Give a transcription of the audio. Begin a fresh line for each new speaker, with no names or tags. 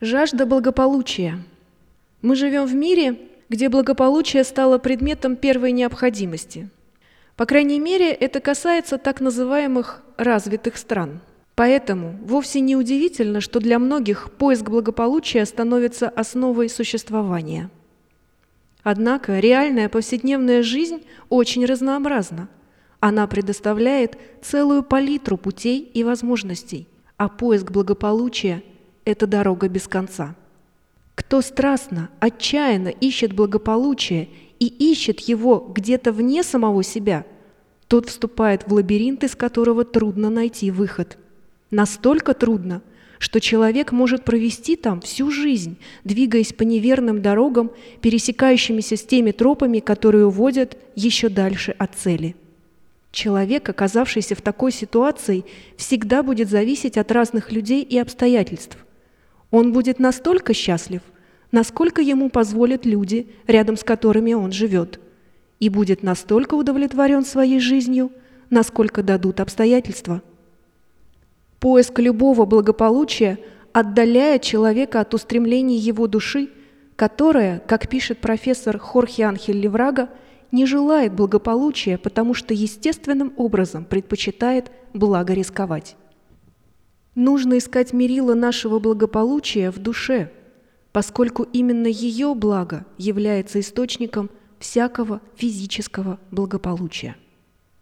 Жажда благополучия. Мы живем в мире, где благополучие стало предметом первой необходимости. По крайней мере, это касается так называемых развитых стран. Поэтому вовсе не удивительно, что для многих поиск благополучия становится основой существования. Однако реальная повседневная жизнь очень разнообразна. Она предоставляет целую палитру путей и возможностей, а поиск благополучия – это дорога без конца. Кто страстно, отчаянно ищет благополучие и ищет его где-то вне самого себя, тот вступает в лабиринт, из которого трудно найти выход. Настолько трудно, что человек может провести там всю жизнь, двигаясь по неверным дорогам, пересекающимися с теми тропами, которые уводят еще дальше от цели. Человек, оказавшийся в такой ситуации, всегда будет зависеть от разных людей и обстоятельств. Он будет настолько счастлив, насколько ему позволят люди, рядом с которыми он живет, и будет настолько удовлетворен своей жизнью, насколько дадут обстоятельства. Поиск любого благополучия отдаляет человека от устремлений его души, которая, как пишет профессор Хорхе Анхель Леврага, не желает благополучия, потому что естественным образом предпочитает благо рисковать. Нужно искать мерило нашего благополучия в душе, поскольку именно ее благо является источником всякого физического благополучия.